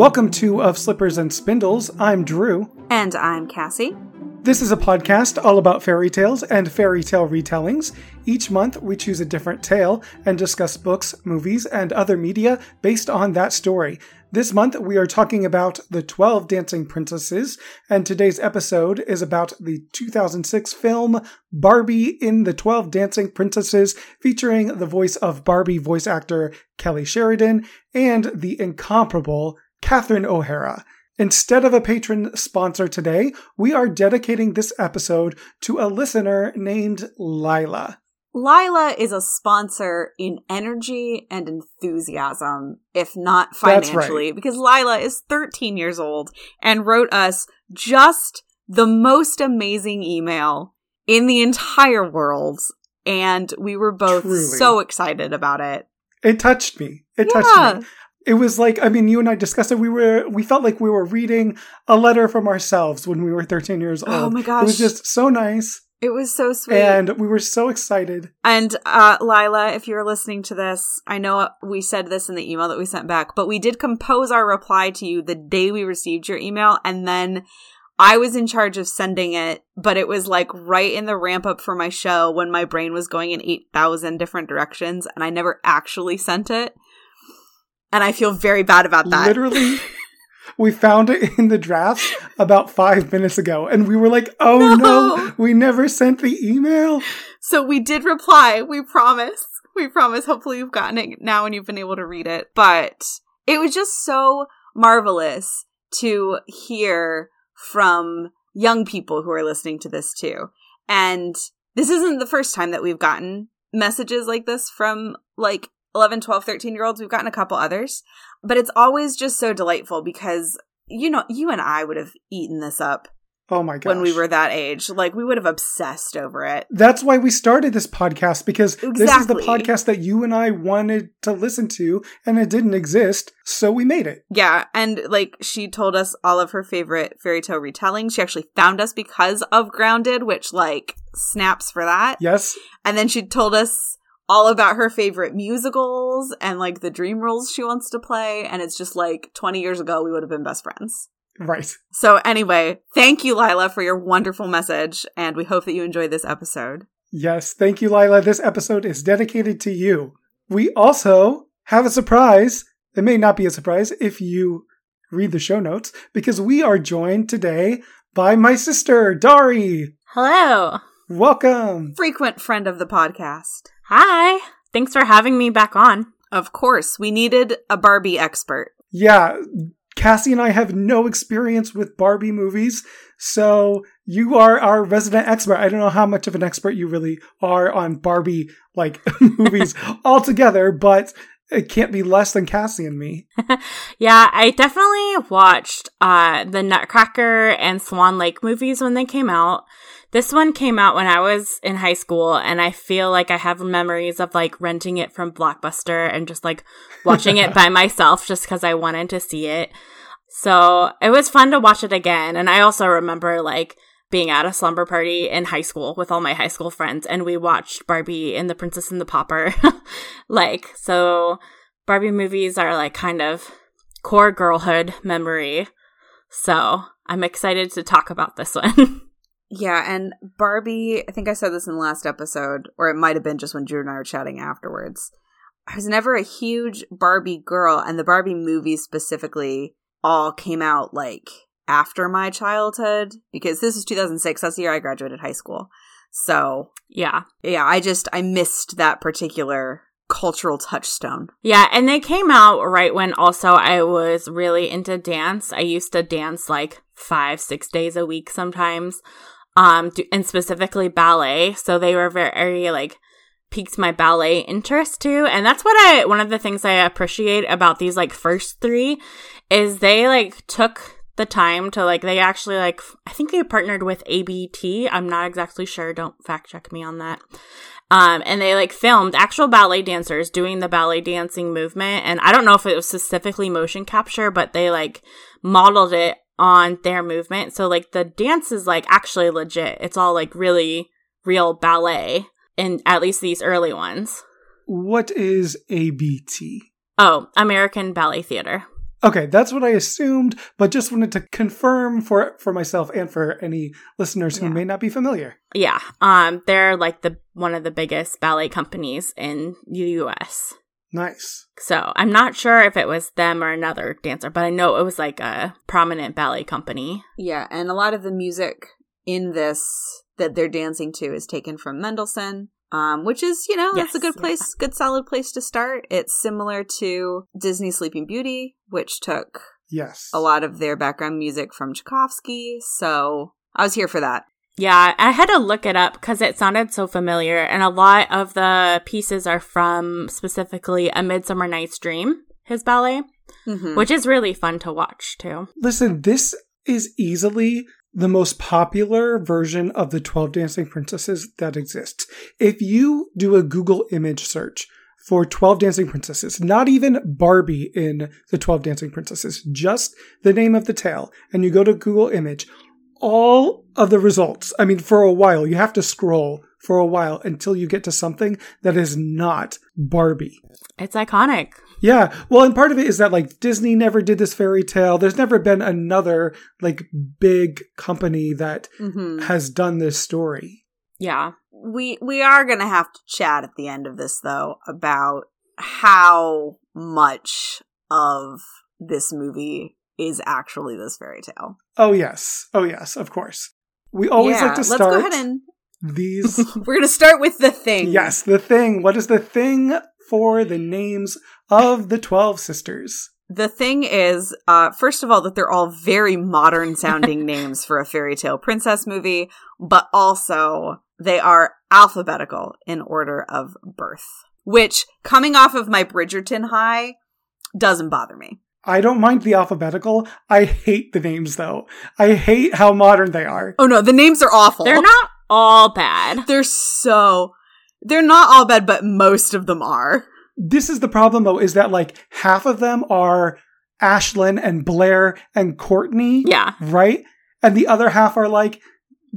Welcome to Of Slippers and Spindles. I'm Drew. And I'm Cassie. This is a podcast all about fairy tales and fairy tale retellings. Each month, we choose a different tale and discuss books, movies, and other media based on that story. This month, we are talking about The 12 Dancing Princesses, and today's episode is about the 2006 film Barbie in the 12 Dancing Princesses, featuring the voice of Barbie voice actor Kelly Sheridan and the incomparable Catherine O'Hara. Instead of a patron sponsor today, we are dedicating this episode to a listener named Lila. Lila is a sponsor in energy and enthusiasm, if not financially, right. because Lila is 13 years old and wrote us just the most amazing email in the entire world. And we were both Truly. so excited about it. It touched me. It Yeah. touched me. It was like, I mean, you and I discussed it. We were, we felt like we were reading a letter from ourselves when we were 13 years old. Oh my gosh. It was just so nice. It was so sweet. And we were so excited. And uh, Lila, if you're listening to this, I know we said this in the email that we sent back, but we did compose our reply to you the day we received your email, and then I was in charge of sending it, but it was like right in the ramp up for my show when my brain was going in 8,000 different directions, and I never actually sent it. And I feel very bad about that. Literally, we found it in the drafts about five minutes ago, and we were like, oh no, No. we never sent the email. So we did reply. We promise. We promise. Hopefully you've gotten it now and you've been able to read it. But it was just so marvelous to hear from young people who are listening to this too. And this isn't the first time that we've gotten messages like this from like 11, 12, 13 year olds. We've gotten a couple others, but it's always just so delightful because you know, you and I would have eaten this up Oh my gosh. when we were that age. Like we would have obsessed over it. That's why we started this podcast because this is the podcast that you and I wanted to listen to and it didn't exist, so we made it. Yeah, and like she told us all of her favorite fairy tale retellings. She actually found us because of Grounded, which like snaps for that. Yes. And then she told us all about her favorite musicals and like the dream roles she wants to play. And it's just like 20 years ago, we would have been best friends. Right. So, anyway, thank you, Lila, for your wonderful message. And we hope that you enjoyed this episode. Yes. Thank you, Lila. This episode is dedicated to you. We also have a surprise. It may not be a surprise if you read the show notes because we are joined today by my sister, Dari. Hello. Welcome. Frequent friend of the podcast. Hi. Thanks for having me back on. Of course, we needed a Barbie expert. Yeah, Cassie and I have no experience with Barbie movies, so you are our resident expert. I don't know how much of an expert you really are on Barbie like movies altogether, but it can't be less than Cassie and me. Yeah, I definitely watched uh the Nutcracker and Swan Lake movies when they came out. This one came out when I was in high school and I feel like I have memories of like renting it from Blockbuster and just like watching it by myself just cuz I wanted to see it. So, it was fun to watch it again and I also remember like being at a slumber party in high school with all my high school friends and we watched Barbie and the Princess and the Pauper. like, so Barbie movies are like kind of core girlhood memory. So I'm excited to talk about this one. Yeah, and Barbie, I think I said this in the last episode, or it might have been just when Drew and I were chatting afterwards. I was never a huge Barbie girl, and the Barbie movies specifically all came out like after my childhood because this is 2006. That's the year I graduated high school. So, yeah. yeah, I just, I missed that particular cultural touchstone. Yeah. And they came out right when also I was really into dance. I used to dance like five, six days a week sometimes. Um, and specifically ballet. So they were very like, piqued my ballet interest too. And that's what I, one of the things I appreciate about these like first three is they like took the time to like, they actually like, I think they partnered with ABT. I'm not exactly sure. Don't fact check me on that. Um, and they like filmed actual ballet dancers doing the ballet dancing movement. And I don't know if it was specifically motion capture, but they like modeled it on their movement. So like the dance is like actually legit. It's all like really real ballet in at least these early ones. What is ABT? Oh, American Ballet Theater. Okay, that's what I assumed, but just wanted to confirm for for myself and for any listeners who Yeah. may not be familiar. Yeah. Um, they're like the one of the biggest ballet companies in the US. Nice. So I'm not sure if it was them or another dancer, but I know it was like a prominent ballet company. Yeah, and a lot of the music in this that they're dancing to is taken from Mendelssohn, um, which is, you know, that's a Yes, good yeah. place, good solid place to start. It's similar to Disney Sleeping Beauty, which took Yes. a lot of their background music from Tchaikovsky. So I was here for that. Yeah, I had to look it up because it sounded so familiar, and a lot of the pieces are from specifically A Midsummer Night's Dream, his ballet, Mhm. which is really fun to watch too. Listen, this is easily the most popular version of the 12 Dancing Princesses that exists. If you do a Google image search for 12 Dancing Princesses, not even Barbie in the 12 Dancing Princesses, just the name of the tale, and you go to Google image, all of the results, I mean, for a while, you have to scroll for a while until you get to something that is not Barbie. It's iconic. Yeah. Well, and part of it is that like Disney never did this fairy tale. There's never been another like big company that Mhm. has done this story. Yeah. we we are gonna have to chat at the end of this though about how much of this movie is actually this fairy tale. Oh yes. Oh yes, of course. We always Yeah, like to start let's go ahead and these we're gonna start with the thing. Yes, the thing. What is the thing for the names of the 12 sisters? The thing is, uh, first of all, that they're all very modern sounding names for a fairy tale princess movie, but also they are alphabetical in order of birth, which coming off of my Bridgerton high doesn't bother me. I don't mind the alphabetical. I hate the names though. I hate how modern they are. Oh no, the names are awful. They're not all bad. They're so. They're not all bad, but most of them are. this is the problem though is that like half of them are Ashlyn and Blair and Courtney, Yeah. right? And the other half are like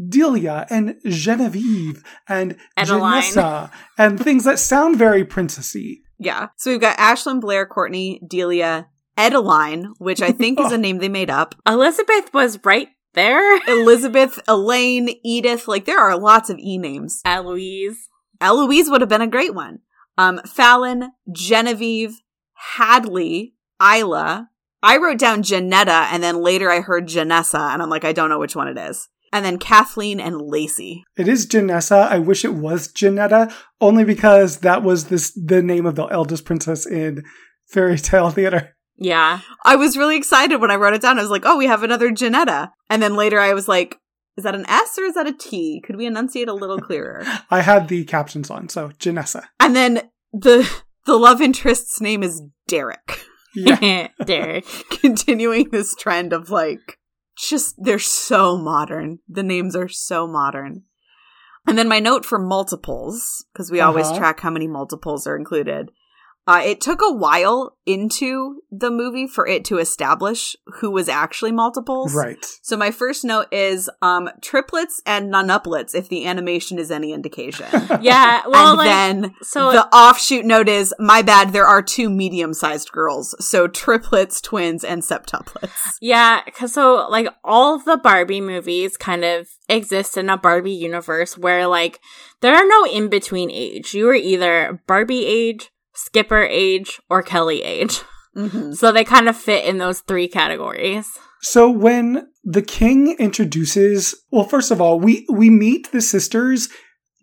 Delia and Genevieve and Adeline. Janessa and things that sound very princessy. Yeah. So we've got Ashlyn, Blair, Courtney, Delia, Edeline, which I think is a name they made up. Elizabeth was right there. Elizabeth, Elaine, Edith. Like there are lots of E names. Eloise. Eloise would have been a great one. Um, Fallon, Genevieve, Hadley, Isla. I wrote down Janetta, and then later I heard Janessa, and I'm like, I don't know which one it is. And then Kathleen and Lacey. It is Janessa. I wish it was Janetta, only because that was this the name of the eldest princess in fairy tale theater. Yeah. I was really excited when I wrote it down. I was like, oh, we have another Janetta. And then later I was like, is that an S or is that a T? Could we enunciate a little clearer? I had the captions on, so Janessa. and then the the love interest's name is Derek. Yeah. Derek. Continuing this trend of like just they're so modern. The names are so modern. And then my note for multiples, because we always Uh-huh. track how many multiples are included. Uh, it took a while into the movie for it to establish who was actually multiples. right. So my first note is um triplets and nonuplets if the animation is any indication. Yeah. Well, and like, then so the offshoot note is my bad there are two medium-sized girls. So triplets, twins and septuplets. Yeah, because so like all of the Barbie movies kind of exist in a Barbie universe where like there are no in between age. You are either Barbie age, Skipper age, or Kelly age. Mhm. So they kind of fit in those three categories. So when the king introduces, well, first of all, we we meet the sisters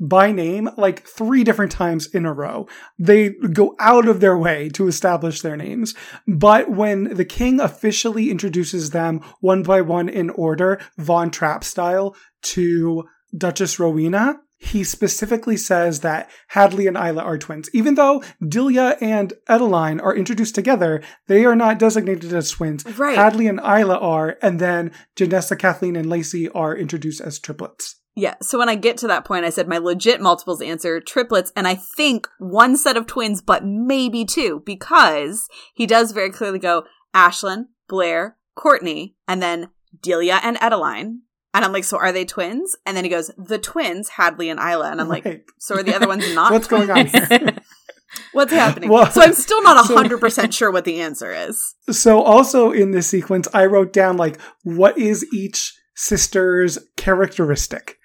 by name like three different times in a row. They go out of their way to establish their names. But when the king officially introduces them one by one in order, Von Trapp style, to Duchess Rowena, he specifically says that Hadley and Isla are twins. Even though Delia and Edeline are introduced together, they are not designated as twins. Right. Hadley and Isla are, and then Janessa, Kathleen, and Lacey are introduced as triplets. Yeah. So when I get to that point, I said my legit multiples answer triplets, and I think one set of twins, but maybe two, because he does very clearly go Ashlyn, Blair, Courtney, and then Delia and Edeline. And I'm like, so are they twins? And then he goes, the twins, Hadley and Isla. And I'm like, Right. so are the other ones not? What's going on here? What's happening? Well- so I'm still not so- 100% sure what the answer is. So also in this sequence, I wrote down like what is each sister's characteristic,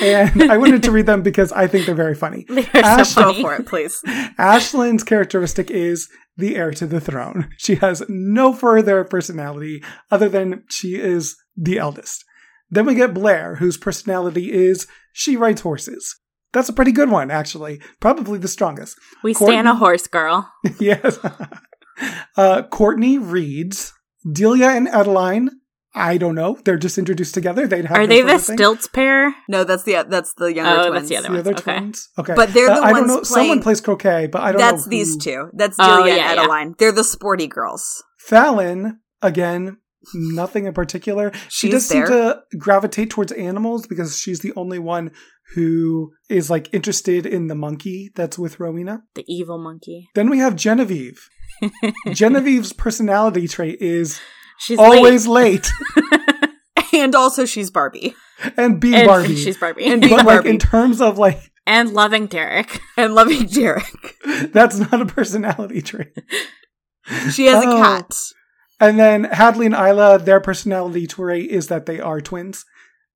and I wanted to read them because I think they're very funny. They're Ash- so Go for it, please. Ashlyn's characteristic is the heir to the throne. She has no further personality other than she is the eldest. Then we get Blair, whose personality is she rides horses. That's a pretty good one, actually. Probably the strongest. We Courtney- stand a horse girl. yes. uh, Courtney reads. Delia and Adeline, I don't know. They're just introduced together. They'd have Are no they the further stilts pair? No, that's the that's the younger Oh, twins. that's the other The other okay. twins? Okay. But they're the Uh, I don't ones know. Someone plays croquet, but I don't know. That's these two. That's Oh, Delia yeah, and yeah. Adeline. They're the sporty girls. Fallon, again, nothing in particular. She She's does seem to gravitate towards animals because she's the only one who is like interested in the monkey that's with Rowena. The evil monkey. Then we have Genevieve. Genevieve's personality trait is She's always late, And also she's Barbie. and be. And Barbie. She's Barbie. And And, be- but like in terms of like and loving Derek. And loving Derek. that's not a personality trait. She has Oh. a cat. And then Hadley and Isla, their personality trait is that they are twins.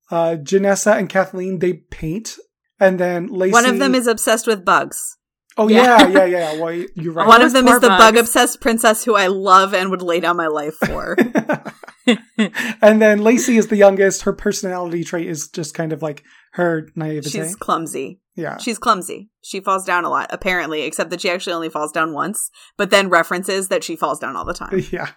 Uh, Janessa and Kathleen, they paint. And then Lacey. One of them is obsessed with bugs. Oh Yeah. yeah, yeah, yeah. Well, you're right. One of them is the bugs. bug obsessed princess who I love and would lay down my life for. and then Lacey is the youngest. Her personality trait is just kind of like her naivete. She's clumsy. yeah. She's clumsy. She falls down a lot, apparently, except that she actually only falls down once, but then references that she falls down all the time, Yeah,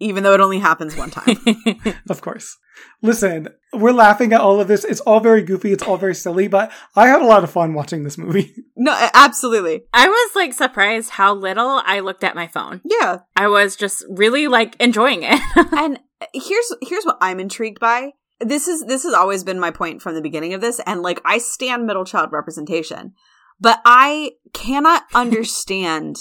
even though it only happens one time. of course. Listen, we're laughing at all of this. It's all very goofy. It's all very silly, but I had a lot of fun watching this movie. no, absolutely. I was like surprised how little I looked at my phone. Yeah. I was just really like enjoying it. and here's here's what I'm intrigued by. This is this has always been my point from the beginning of this, and like I stand middle child representation, but I cannot understand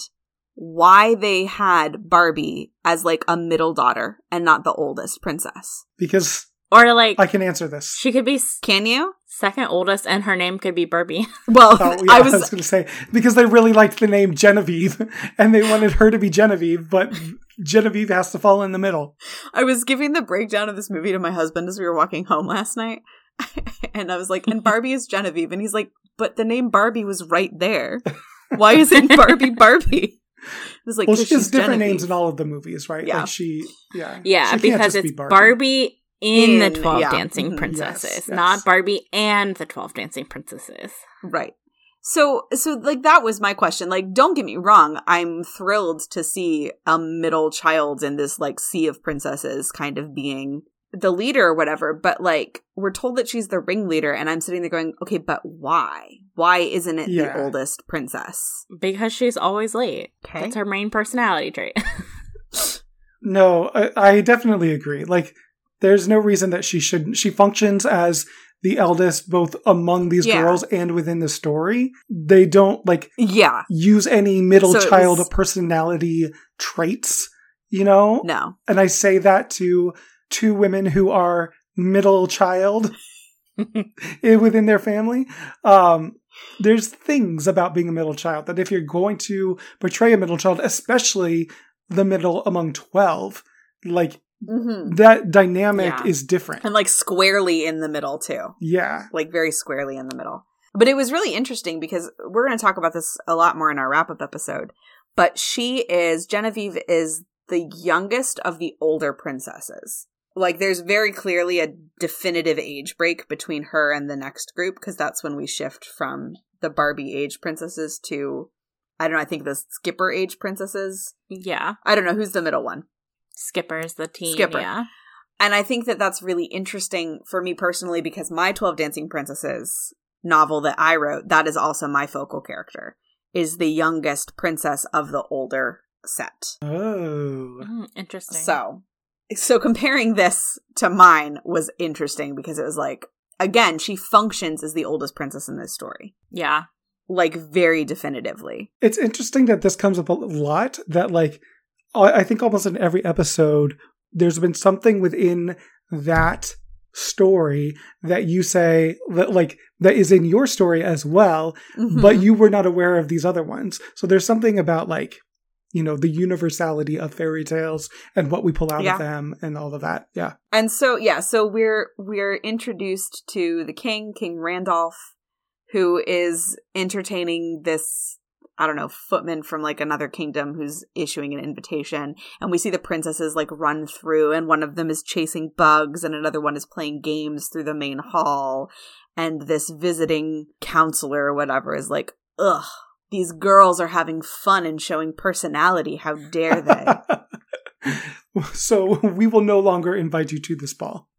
why they had Barbie as like a middle daughter and not the oldest princess. Because or like I can answer this. she could be Can you? second oldest and her name could be Barbie. Well, Oh, yeah, I I was, was, going to say because they really liked the name Genevieve, and they wanted her to be Genevieve, but Genevieve has to fall in the middle. I was giving the breakdown of this movie to my husband as we were walking home last night. and I was like, and Barbie is Genevieve. And he's like, but the name Barbie was right there. Why isn't Barbie Barbie? I was like, well, 'cause she has different Genevieve. names in all of the movies, right? Yeah. Like she, yeah, Yeah, She can't because just it's be Barbie. in, the 12 yeah. Dancing Mhm. Princesses, Yes, yes. not Barbie and the 12 Dancing Princesses. Right. So, so like that was my question. Like, don't get me wrong. I'm thrilled to see a middle child in this like sea of princesses kind of being the leader or whatever. But like, we're told that she's the ringleader and I'm sitting there going, okay, but why? Why isn't it Yeah. the oldest princess? Because she's always late. Okay. That's her main personality trait. No, I, I definitely agree. Like, there's no reason that she shouldn't. She functions as the eldest both among these Yeah. girls and within the story. They don't like Yeah. use any middle So child was- personality traits, you know? No. And I say that to two women who are middle child within their family. Um, there's things about being a middle child that if you're going to portray a middle child, especially the middle among 12, like Mm-hmm. that dynamic Yeah. is different. And like squarely in the middle too. Yeah. like very squarely in the middle. But it was really interesting because we're going to talk about this a lot more in our wrap up episode. But she is, Genevieve is the youngest of the older princesses. Like there's very clearly a definitive age break between her and the next group because that's when we shift from the Barbie age princesses to, I don't know, I think the Skipper age princesses. yeah. I don't know who's the middle one. Skipper's the team. Skipper. Yeah. And I think that that's really interesting for me personally because my 12 Dancing Princesses novel that I wrote, that is also my focal character, is the youngest princess of the older set. Oh. Mm, interesting. So, so comparing this to mine was interesting because it was like, again, she functions as the oldest princess in this story, yeah. like very definitively. It's interesting that this comes up a lot that like I I think almost in every episode there's been something within that story that you say that like that is in your story as well, Mhm. but you were not aware of these other ones. So there's something about like you know the universality of fairy tales and what we pull out Yeah. of them and all of that. Yeah. And so yeah, so we're we're introduced to the king, King Randolph, who is entertaining this I don't know, footman from like another kingdom who's issuing an invitation. And we see the princesses like run through, and one of them is chasing bugs, and another one is playing games through the main hall. And this visiting counselor or whatever is like, ugh, these girls are having fun and showing personality. How dare they? so we will no longer invite you to this ball.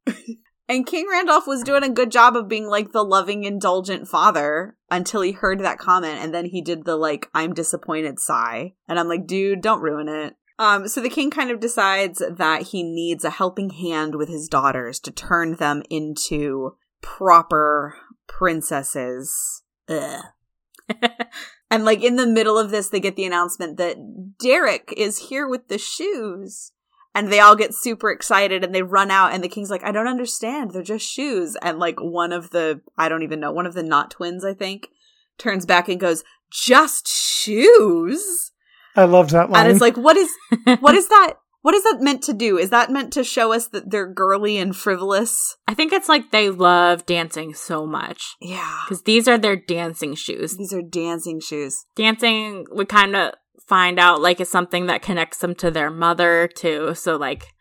And King Randolph was doing a good job of being like the loving, indulgent father until he heard that comment, and then he did the like, I'm disappointed sigh. And I'm like, dude, don't ruin it. Um, so the king kind of decides that he needs a helping hand with his daughters to turn them into proper princesses. And like in the middle of this, they get the announcement that Derek is here with the shoes. And they all get super excited and they run out and the king's like i don't understand. They're just shoes. And like one of the i don't even know one of the not twins i think turns back and goes just shoes? I loved that line. and it's like what is what is that what is that meant to do? Is that meant to show us that they're girly and frivolous? I think it's like they love dancing so much. Yeah. Because these are their dancing shoes. these are dancing shoes. Dancing, we kind of find out like is something that connects them to their mother too. So like,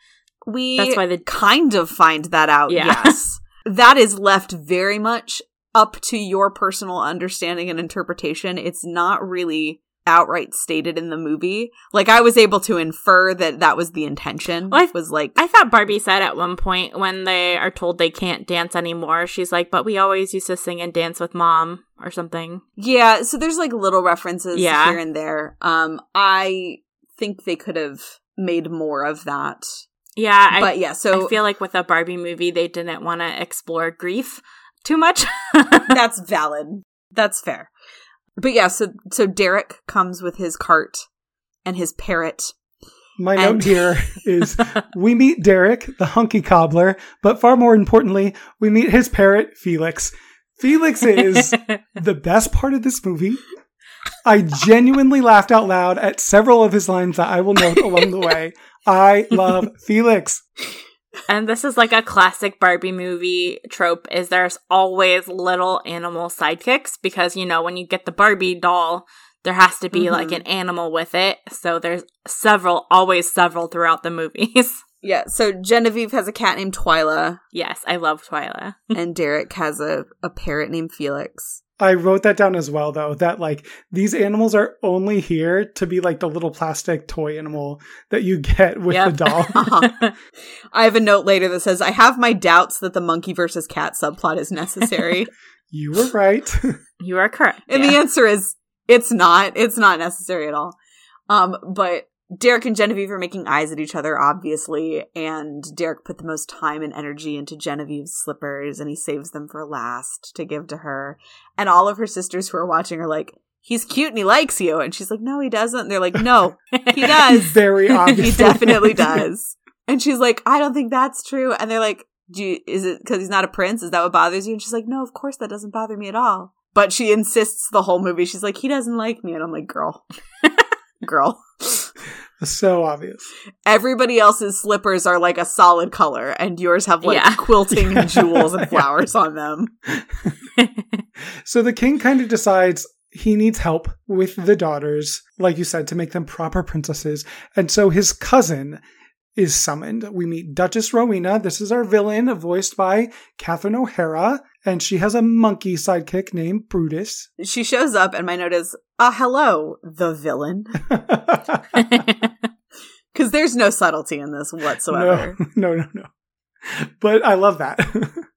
we That's why the- kind of find that out Yeah. yes. That is left very much up to your personal understanding and interpretation. It's not really outright stated in the movie like i was able to infer that that was the intention Well, I- was like I thought Barbie said at one point when they are told they can't dance anymore, she's like, "But we always used to sing and dance with mom" or something. yeah so there's like little references Yeah. here and there um i think they could have made more of that Yeah, I, but yeah so I feel like with a Barbie movie, they didn't want to explore grief too much. that's valid. That's fair. But yeah, so so Derek comes with his cart and his parrot. My And- note here is we meet Derek, the hunky cobbler, but far more importantly, we meet his parrot, Felix. Felix is the best part of this movie. I genuinely laughed out loud at several of his lines that I will note along the way. I love Felix. And this is like a classic Barbie movie trope is there's always little animal sidekicks because you know when you get the Barbie doll there has to be like Mhm. an animal with it. So there's several always several throughout the movies. Yeah, so Genevieve has a cat named Twyla, yes, I love Twyla. and Derek has a, a parrot named Felix. I wrote that down as well, though, that like these animals are only here to be like the little plastic toy animal that you get with Yep. the doll. Uh-huh. I have a note later that says, I have my doubts that the monkey versus cat subplot is necessary. you were right. you are correct. And yeah. the answer is it's not. It's not necessary at all. Um, but Derek and Genevieve are making eyes at each other, obviously, and Derek put the most time and energy into Genevieve's slippers, and he saves them for last to give to her. And all of her sisters who are watching are like, "He's cute and he likes you," and she's like, "No, he doesn't." And they're like, "No, he does. Very obviously. he definitely does." And she's like, "I don't think that's true." And they're like, "Do you, is it because he's not a prince? Is that what bothers you?" And she's like, "No, of course that doesn't bother me at all." But she insists the whole movie. She's like, "He doesn't like me," and I'm like, "Girl, girl." so obvious. Everybody else's slippers are like a solid color, and yours have like Yeah. quilting and jewels and flowers on them. So the king kind of decides he needs help with the daughters, like you said, to make them proper princesses. And so his cousin is summoned. We meet Duchess Rowena. This is our villain, voiced by Catherine O'Hara. And she has a monkey sidekick named Brutus. She shows up, and my note is, "Ah, hello, the villain," because there's no subtlety in this whatsoever. no, no, no, no. But I love that.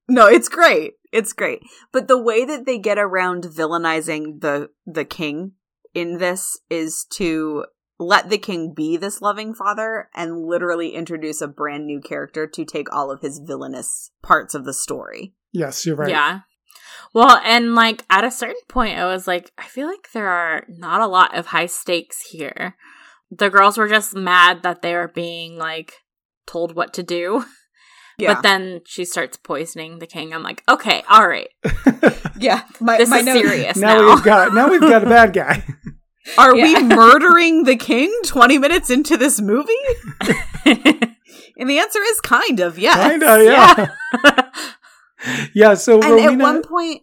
No, it's great. It's great. But the way that they get around villainizing the the king in this is to let the king be this loving father and literally introduce a brand new character to take all of his villainous parts of the story. yes, you're right. Yeah. Well, and like at a certain point, I was like, I feel like there are not a lot of high stakes here. The girls were just mad that they were being like told what to do. Yeah. But then she starts poisoning the king. I'm like, okay, all right. yeah. My, This my is note- serious now, now. we've got now we've got a bad guy. Are Yeah. we murdering the king 20 minutes into this movie? And the answer is kind of, yes. Kinda, yeah. yeah. so And Rowena, at one point,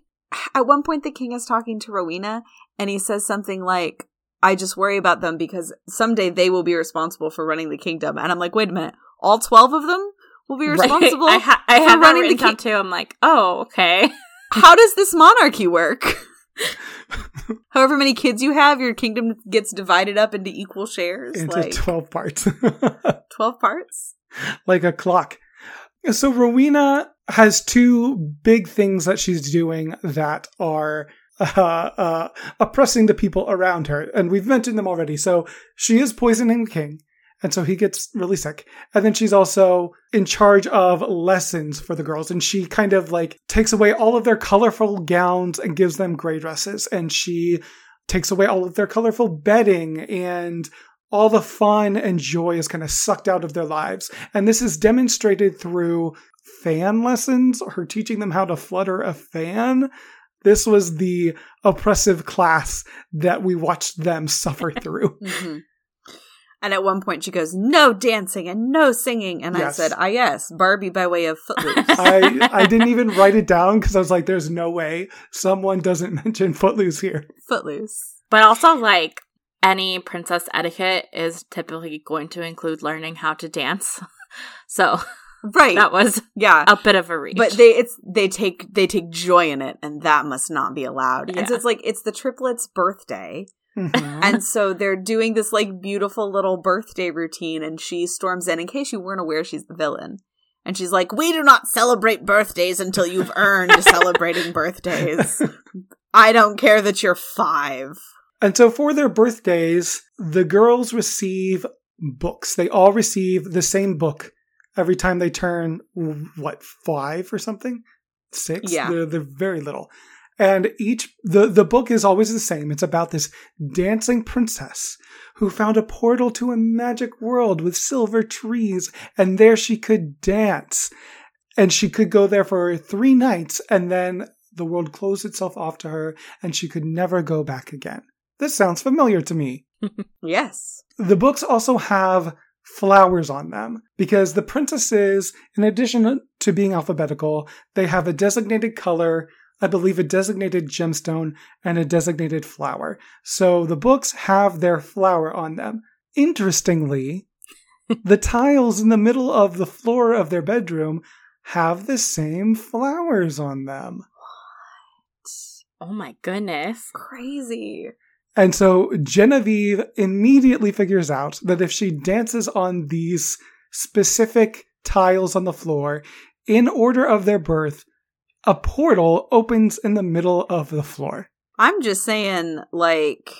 at one point, the king is talking to Rowena, and he says something like, "I just worry about them because someday they will be responsible for running the kingdom." And I'm like, "Wait a minute, all twelve of them will be Right. responsible? I, ha- I for have running the written down king- too. I'm like, oh, okay. How does this monarchy work?" However many kids you have, your kingdom gets divided up into equal shares, into like 12 parts. 12 parts. like a clock. So Rowena has two big things that she's doing that are uh, uh, oppressing the people around her, and we've mentioned them already. So she is poisoning the king, and so he gets really sick. And then she's also in charge of lessons for the girls, and she kind of like takes away all of their colorful gowns and gives them gray dresses, and she takes away all of their colorful bedding and all the fun and joy is kind of sucked out of their lives. And this is demonstrated through fan lessons, her teaching them how to flutter a fan. This was the oppressive class that we watched them suffer through. hmm And at one point, she goes, "No dancing and no singing," and I said, "Ah, yes, Barbie by way of Footloose." I, I didn't even write it down because I was like, there's no way someone doesn't mention Footloose here. Footloose. But also, like, any princess etiquette is typically going to include learning how to dance. so Right. that was yeah. a bit of a reach. But they it's they take they take joy in it and that must not be allowed. And so it's like it's the triplets' birthday. Mhm. And so they're doing this like beautiful little birthday routine and she storms in in case you weren't aware she's the villain. And she's like, "We do not celebrate birthdays until you've earned celebrating birthdays. I don't care that you're 5." And so for their birthdays, the girls receive books. They all receive the same book every time they turn, what, five or something? Six? Yeah. They're, they're very little. And each, the, the book is always the same. It's about this dancing princess who found a portal to a magic world with silver trees, and there she could dance. And she could go there for three nights, and then the world closed itself off to her, and she could never go back again. This sounds familiar to me. Yes. The books also have flowers on them because the princesses, in addition to being alphabetical, they have a designated color, I believe a designated gemstone, and a designated flower. So the books have their flower on them. Interestingly, the tiles in the middle of the floor of their bedroom have the same flowers on them. What? oh my goodness. Crazy. And so Genevieve immediately figures out that if she dances on these specific tiles on the floor in order of their birth, a portal opens in the middle of the floor. I'm just saying, like,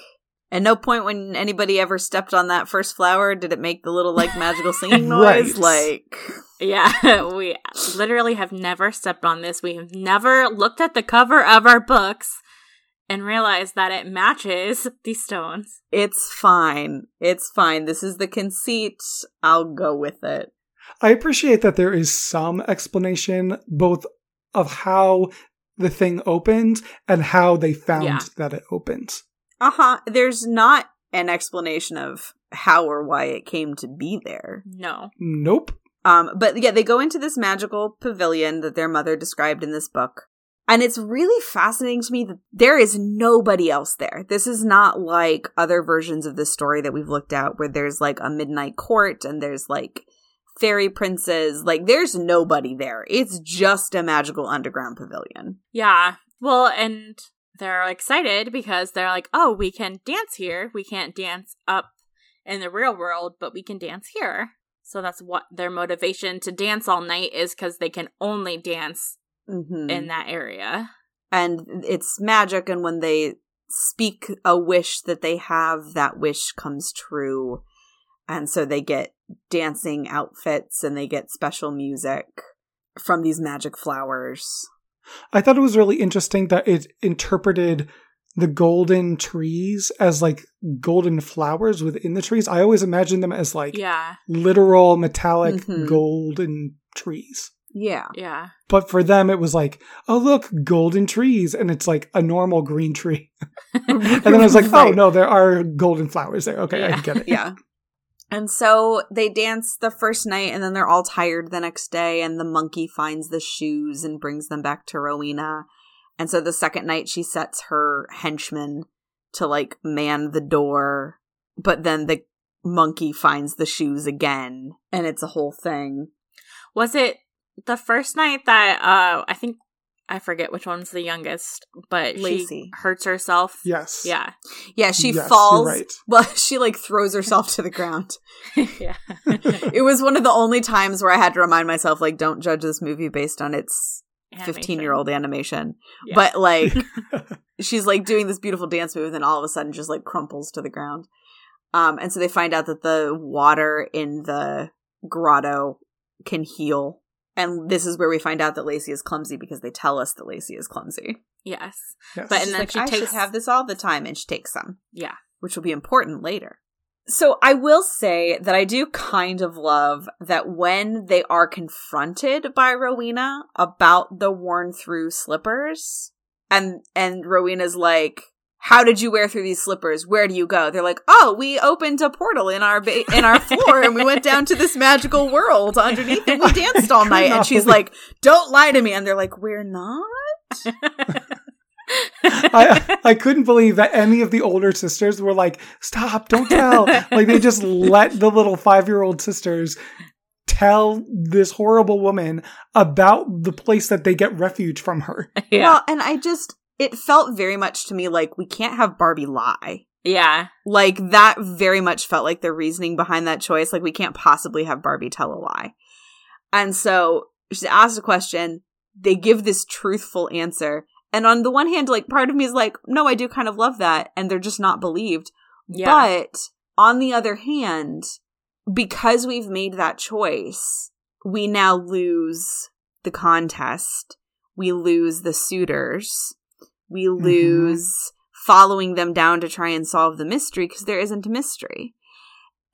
at no point when anybody ever stepped on that first flower did it make the little, like, magical singing noise. Right. Like, Yeah, we literally have never stepped on this. We have never looked at the cover of our books and realized that it matches these stones. it's fine. It's fine. This is the conceit. I'll go with it. I appreciate that there is some explanation both of how the thing opened and how they found Yeah. that it opens. Uh huh. There's not an explanation of how or why it came to be there. No. Nope. Um, but yeah, they go into this magical pavilion that their mother described in this book. And it's really fascinating to me that there is nobody else there. This is not like other versions of this story that we've looked at where there's like a midnight court and there's like fairy princes. Like there's nobody there. It's just a magical underground pavilion. Yeah. Well, and they're excited because they're like, oh, we can dance here. We can't dance up in the real world, but we can dance here. So that's what their motivation to dance all night is because they can only dance Mm-hmm. in that area. and it's magic and when they speak a wish that they have that wish comes true and so they get dancing outfits and they get special music from these magic flowers I thought it was really interesting that it interpreted the golden trees as like golden flowers within the trees. I always imagined them as like Yeah. literal metallic Mhm. golden trees. Yeah. Yeah. But for them, it was like, oh, look, golden trees. And it's like a normal green tree. and then I was like, oh, no, there are golden flowers there. Okay, I get it. Yeah. And so they dance the first night and then they're all tired the next day and the monkey finds the shoes and brings them back to Rowena. And so the second night she sets her henchmen to like man the door, but then the monkey finds the shoes again and it's a whole thing. Was it the first night that uh I think I forget which one's the youngest, but Lacey. she hurts herself. Yes. Yeah. Yeah, she Yes, falls. right. Well, she like throws herself to the ground. yeah. It was one of the only times where I had to remind myself, like, don't judge this movie based on its 15 year old animation. Yeah. But like, she's like doing this beautiful dance move, and then all of a sudden just like crumples to the ground. Um, and so they find out that the water in the grotto can heal. And this is where we find out that Lacey is clumsy because they tell us that Lacey is clumsy. Yes. Yes. But- She's And then like, she I takes- have this all the time, and she takes some Yeah. which will be important later. So I will say that I do kind of love that when they are confronted by Rowena about the worn through slippers and and Rowena's like how did you wear through these slippers? Where do you go? They're like, "Oh, we opened a portal in our ba- in our floor and we went down to this magical world underneath and we danced all night." And she's like, "Don't lie to me." And they're like, "We're not?" I, I couldn't believe that any of the older sisters were like, stop, don't tell. like they just let the little five year old sisters tell this horrible woman about the place that they get refuge from her. Yeah. Well, and I just it felt very much to me like we can't have Barbie lie. yeah. Like that very much felt like the reasoning behind that choice. Like we can't possibly have Barbie tell a lie. And so she asks a question, they give this truthful answer. And on the one hand, like part of me is like, no, I do kind of love that. And they're just not believed. Yeah. But on the other hand, because we've made that choice, we now lose the contest. We lose the suitors. We lose following them down to try and solve the mystery because there isn't a mystery.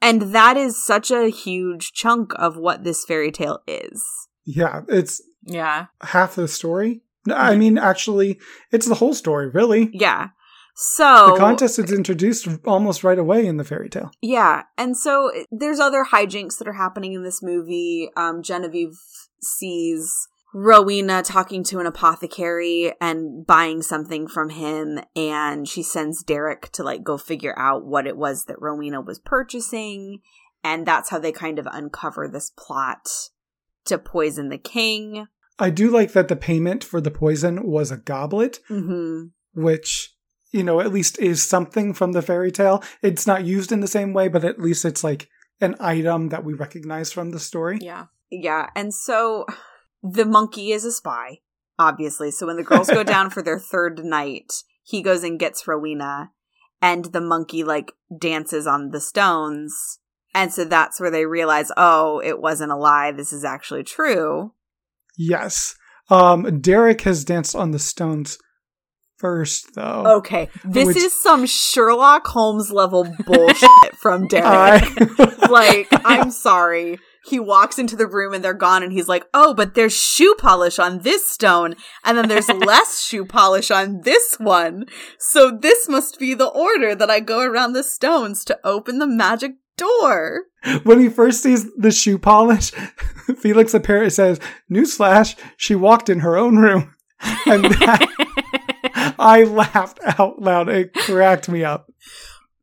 And that is such a huge chunk of what this fairy tale is. Yeah, it's Yeah. half the story. I mean, actually, it's the whole story, really. Yeah. So The contest is introduced almost right away in the fairy tale. Yeah, and so there's other hijinks that are happening in this movie. Um, Genevieve sees Rowena talking to an apothecary and buying something from him, and she sends Derek to like go figure out what it was that Rowena was purchasing, and that's how they kind of uncover this plot to poison the king. I do like that the payment for the poison was a goblet, Mm-hmm. which, you know, at least is something from the fairy tale. It's not used in the same way, but at least it's like an item that we recognize from the story. Yeah. Yeah, and so the monkey is a spy, obviously. So when the girls go down for their third night, he goes and gets Rowena, and the monkey like dances on the stones. And so that's where they realize, oh, it wasn't a lie. This is actually true. Yes. Um, Derek has danced on the stones first, though. Okay, this Which- is some Sherlock Holmes level bullshit from Derek. I, like, I'm sorry. He walks into the room and they're gone, and he's like, Oh, but there's shoe polish on this stone, and then there's less shoe polish on this one. So this must be the order that I go around the stones to open the magic door. when he first sees the shoe polish, Felix apparently says, Newsflash, she walked in her own room. And that, I laughed out loud. It cracked me up.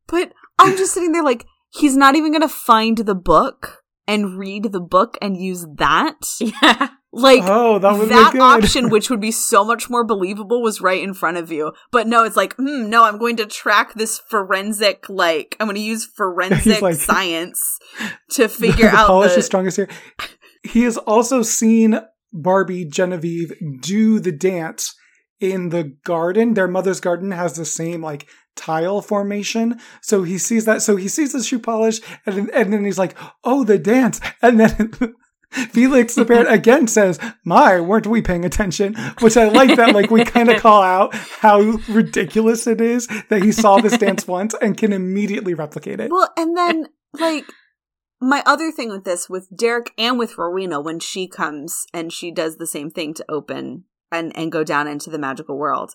But I'm just sitting there like, he's not even gonna find the book and read the book and use that. Yeah. Like, Oh, that that option, which would be so much more believable, was right in front of you. But no, it's like, hmm, no, I'm going to track this forensic, like, I'm going to use forensic like- science to figure the out polish the. is strongest here. He has also seen Barbie Genevieve do the dance in the garden. Their mother's garden has the same like tile formation. So he sees that. So he sees the shoe polish and, then- and then he's like, oh, the dance. And then Felix the parrot again says, my, weren't we paying attention? Which I like that like we kind of call out how ridiculous it is that he saw this dance once and can immediately replicate it. Well, and then, like, my other thing with this, with Derek and with Rowena, when she comes and she does the same thing to open and, and go down into the magical world.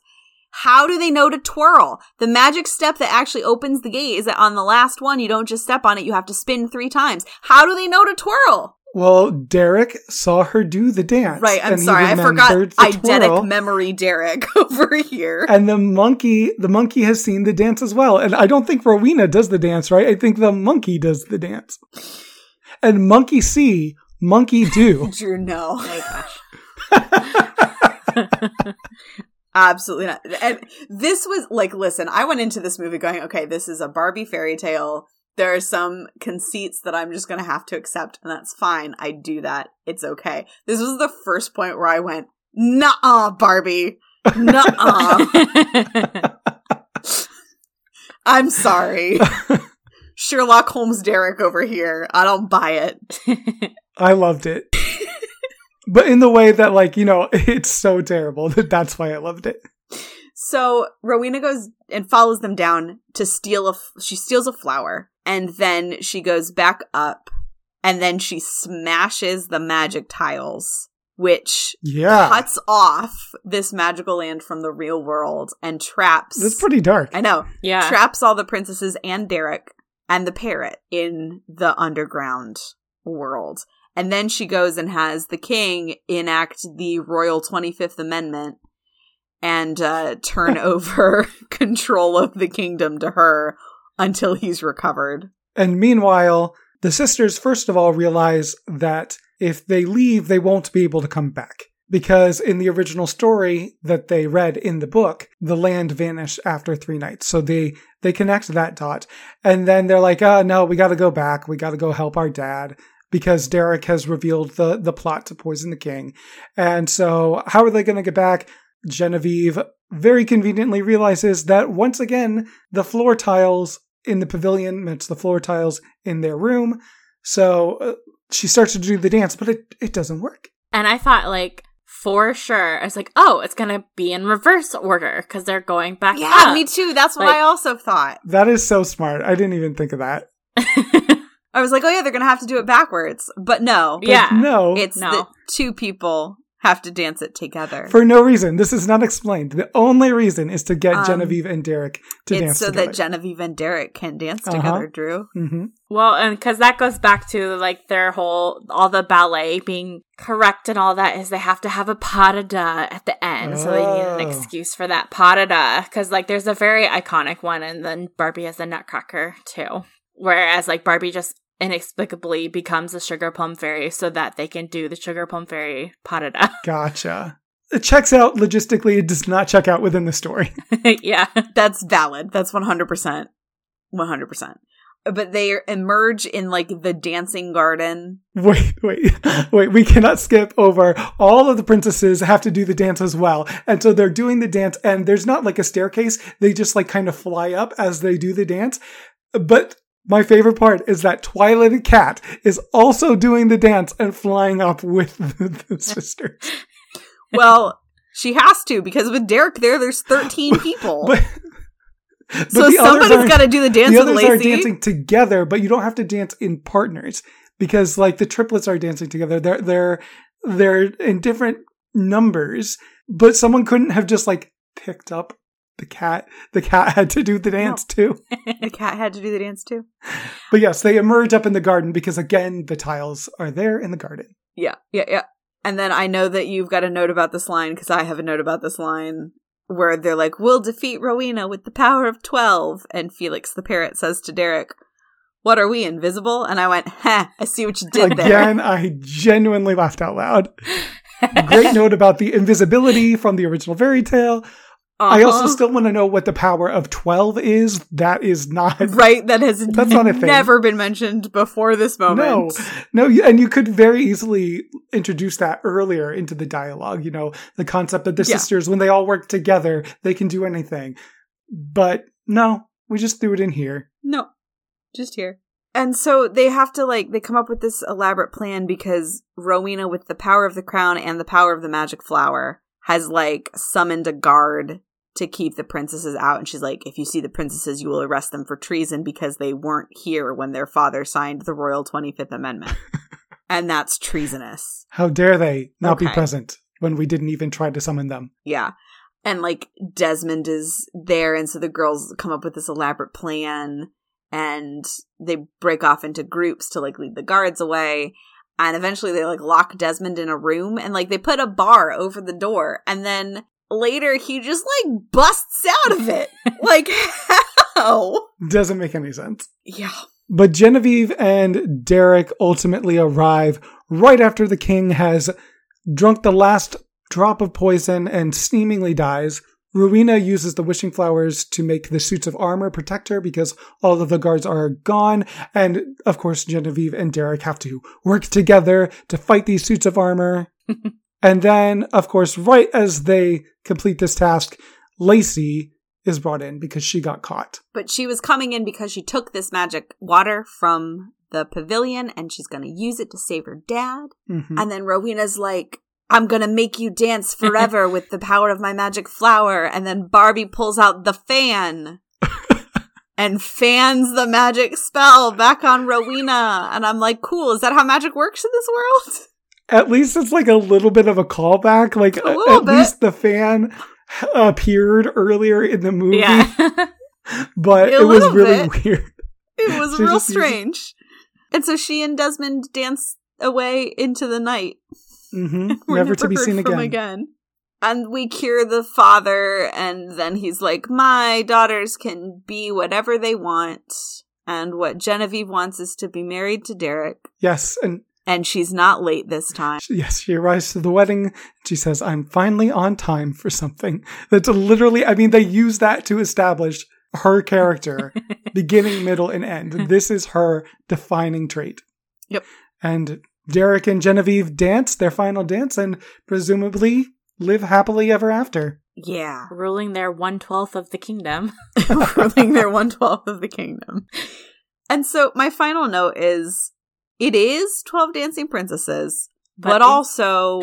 How do they know to twirl? The magic step that actually opens the gate is that on the last one, you don't just step on it, you have to spin three times. How do they know to twirl? Well, Derek saw her do the dance. Right, I'm and he sorry, I forgot remembered the eidetic twirl. memory Derek over here. And the monkey, the monkey has seen the dance as well. And I don't think Rowena does the dance, right? I think the monkey does the dance. And monkey see, monkey do. Drew, no. Oh my gosh. Absolutely not. And this was like, listen, I went into this movie going, okay, this is a Barbie fairy tale. There are some conceits that I'm just going to have to accept, and that's fine. I do that. It's okay. This was the first point where I went, nah, Barbie. Nuh-uh. I'm sorry. Sherlock Holmes Derek over here. I don't buy it. I loved it. but in the way that, like, you know, it's so terrible that that's why I loved it. So Rowena goes and follows them down to steal a. f- She steals a flower, and then she goes back up, and then she smashes the magic tiles, which Yeah. cuts off this magical land from the real world and traps. That's pretty dark. I know yeah. traps all the princesses and Derek and the parrot in the underground world. And then she goes and has the king enact the royal 25th amendment and uh, turn over control of the kingdom to her until he's recovered. And meanwhile, the sisters, first of all, realize that if they leave, they won't be able to come back. Because in the original story that they read in the book, the land vanished after three nights. So they, they connect that dot. And then they're like, oh, no, we gotta go back. We gotta go help our dad. Because Derek has revealed the, the plot to poison the king. And so how are they gonna get back? Genevieve very conveniently realizes that once again, the floor tiles in the pavilion match the floor tiles in their room. So uh, she starts to do the dance, but it, it doesn't work. And I thought, like, for sure, I was like, oh, it's going to be in reverse order because they're going back Yeah, up. me too. That's what Like- I also thought. That is so smart. I didn't even think of that. I was like, oh yeah, they're gonna have to do it backwards. But no. But Yeah. No, It's No. the two people have to dance it together. for no reason. This is not explained. The only reason is to get Um, Genevieve and Derek to it's dance so together. that Genevieve and Derek can dance Uh-huh. together, Drew. hmm well, and because that goes back to, like, their whole, all the ballet being correct and all that is they have to have a pas de deux at the end. So they need an Oh. excuse for that pas de deux. Because, like, there's a very iconic one, and then Barbie has the Nutcracker, too. Whereas, like, Barbie just inexplicably becomes a sugar plum fairy so that they can do the sugar plum fairy deux. Gotcha. It checks out logistically. It does not check out within the story. yeah. That's valid. That's 100%. 100%. But they emerge in like the dancing garden. Wait, wait, wait. We cannot skip over. All of the princesses have to do the dance as well. And so they're doing the dance, and there's not like a staircase. They just like kind of fly up as they do the dance. But my favorite part is that Twyla cat is also doing the dance and flying up with the, the sisters. Well, she has to because with Derek there, there's 13 people. But, but so somebody's got to do the dance the others are dancing together, but you don't have to dance in partners because like the triplets are dancing together. They're they're they're in different numbers, but someone couldn't have just like picked up the cat. The cat had to do the dance too. the cat had to do the dance too. But yes, they emerge up in the garden because again the tiles are there in the garden. Yeah, yeah, yeah. And then I know that you've got a note about this line because I have a note about this line where they're like, "We'll defeat Rowena with the power of 12. And Felix the parrot says to Derek, "What are we invisible?" And I went, "Ha! I see what you did there." Again, I genuinely laughed out loud. Great note about the invisibility from the original fairy tale. I also Uh-huh. still want to know what the power of 12 is. That is not right that has That's not a thing. never been mentioned before this moment. no, you, and you could very easily introduce that earlier into the dialogue. You know, the concept that the Yeah. sisters, when they all work together, they can do anything. But no, we just threw it in here. No, just here. And so they have to like they come up with this elaborate plan because Rowena, with the power of the crown and the power of the magic flower, has like summoned a guard to keep the princesses out. And she's like, if you see the princesses, you will arrest them for treason because they weren't here when their father signed the Royal 25th Amendment. and that's treasonous. How dare they not be present when we didn't even try to summon them? Yeah. And like Desmond is there, and so the girls come up with this elaborate plan and they break off into groups to like lead the guards away. And eventually they like lock Desmond in a room and like they put a bar over the door. And then later he just like busts out of it. like, how? Doesn't make any sense. Yeah. But Genevieve and Derek ultimately arrive right after the king has drunk the last drop of poison and seemingly dies. Rowena uses the wishing flowers to make the suits of armor protect her because all of the guards are gone. And of course, Genevieve and Derek have to work together to fight these suits of armor. and then, of course, right as they complete this task, Lacey is brought in because she got caught. But she was coming in because she took this magic water from the pavilion and she's going to use it to save her dad. Mhm. And then Rowena's like, I'm gonna make you dance forever with the power of my magic flower. And then Barbie pulls out the fan and fans the magic spell back on Rowena. And I'm like, cool, is that how magic works in this world? At least it's like a little bit of a callback. Like A a- little at bit. least the fan appeared earlier in the movie, Yeah. but A it was really bit. weird. It was She real just uses- strange. And so she and Desmond dance away into the night. hmm We're Never to be heard seen from again. And we cure the father, and then he's like, My daughters can be whatever they want. And what Genevieve wants is to be married to Derek. Yes, and And she's not late this time. yes, she arrives to the wedding. She says, "I'm finally on time for something." That's literally. I mean, they use that to establish her character, beginning, middle, and end. This is her defining trait. Yep. And Derek and Genevieve dance their final dance, and presumably live happily ever after. Yeah. Ruling their one twelfth of the kingdom. Ruling their one twelfth of the kingdom. And so my final note is it is 12 Dancing Princesses, but, But also,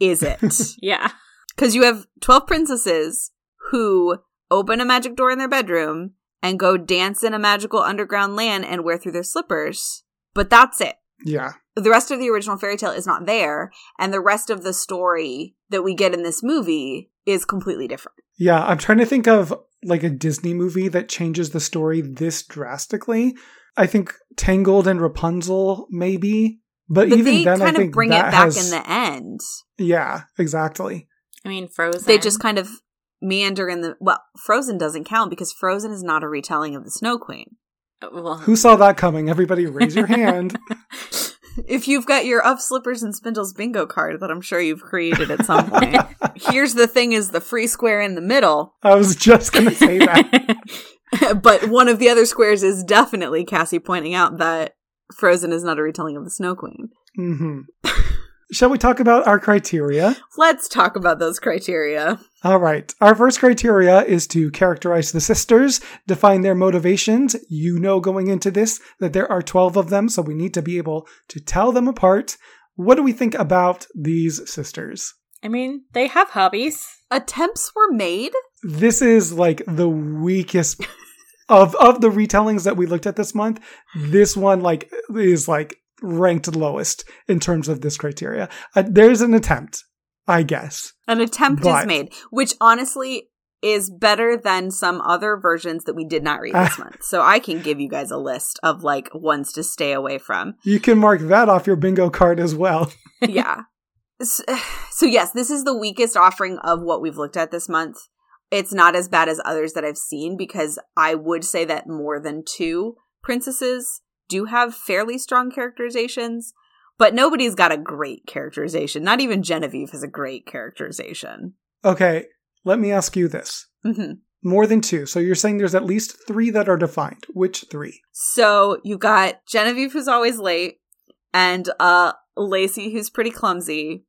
is it? Yeah. Because you have 12 princesses who open a magic door in their bedroom and go dance in a magical underground land and wear through their slippers. But that's it. Yeah. The rest of the original fairy tale is not there, and the rest of the story that we get in this movie is completely different. Yeah, I'm trying to think of like a Disney movie that changes the story this drastically. I think Tangled and Rapunzel, maybe. But, But even they then, I kind think of bring it back has- in the end. Yeah, exactly. I mean, Frozen. They just kind of meander in the. Well, Frozen doesn't count because Frozen is not a retelling of the Snow Queen. Uh, well, Who saw that coming? Everybody raise your hand. If you've got your Of Slippers and Spindles bingo card that I'm sure you've created at some point, here's the thing is the free square in the middle, I was just going to say that. but one of the other squares is definitely Cassie pointing out that Frozen is not a retelling of the Snow Queen. hmm Shall we talk about our criteria? Let's talk about those criteria. All right. Our first criteria is to characterize the sisters, define their motivations. You know going into this that there are 12 of them, so we need to be able to tell them apart. What do we think about these sisters? I mean, they have hobbies. Attempts were made. This is like the weakest of of the retellings that we looked at this month. This one like is like ranked lowest in terms of this criteria. Uh, there's an attempt, I guess. An attempt But- is made, which honestly is better than some other versions that we did not read this month. So I can give you guys a list of like ones to stay away from. You can mark that off your bingo card as well. yeah. S- So yes, this is the weakest offering of what we've looked at this month. It's not as bad as others that I've seen because I would say that more than two princesses do have fairly strong characterizations, but nobody's got a great characterization. Not even Genevieve has a great characterization. Okay, let me ask you this. hmm More than two. So you're saying there's at least three that are defined. Which three? So you've got Genevieve who's always late, and uh Lacey who's pretty clumsy,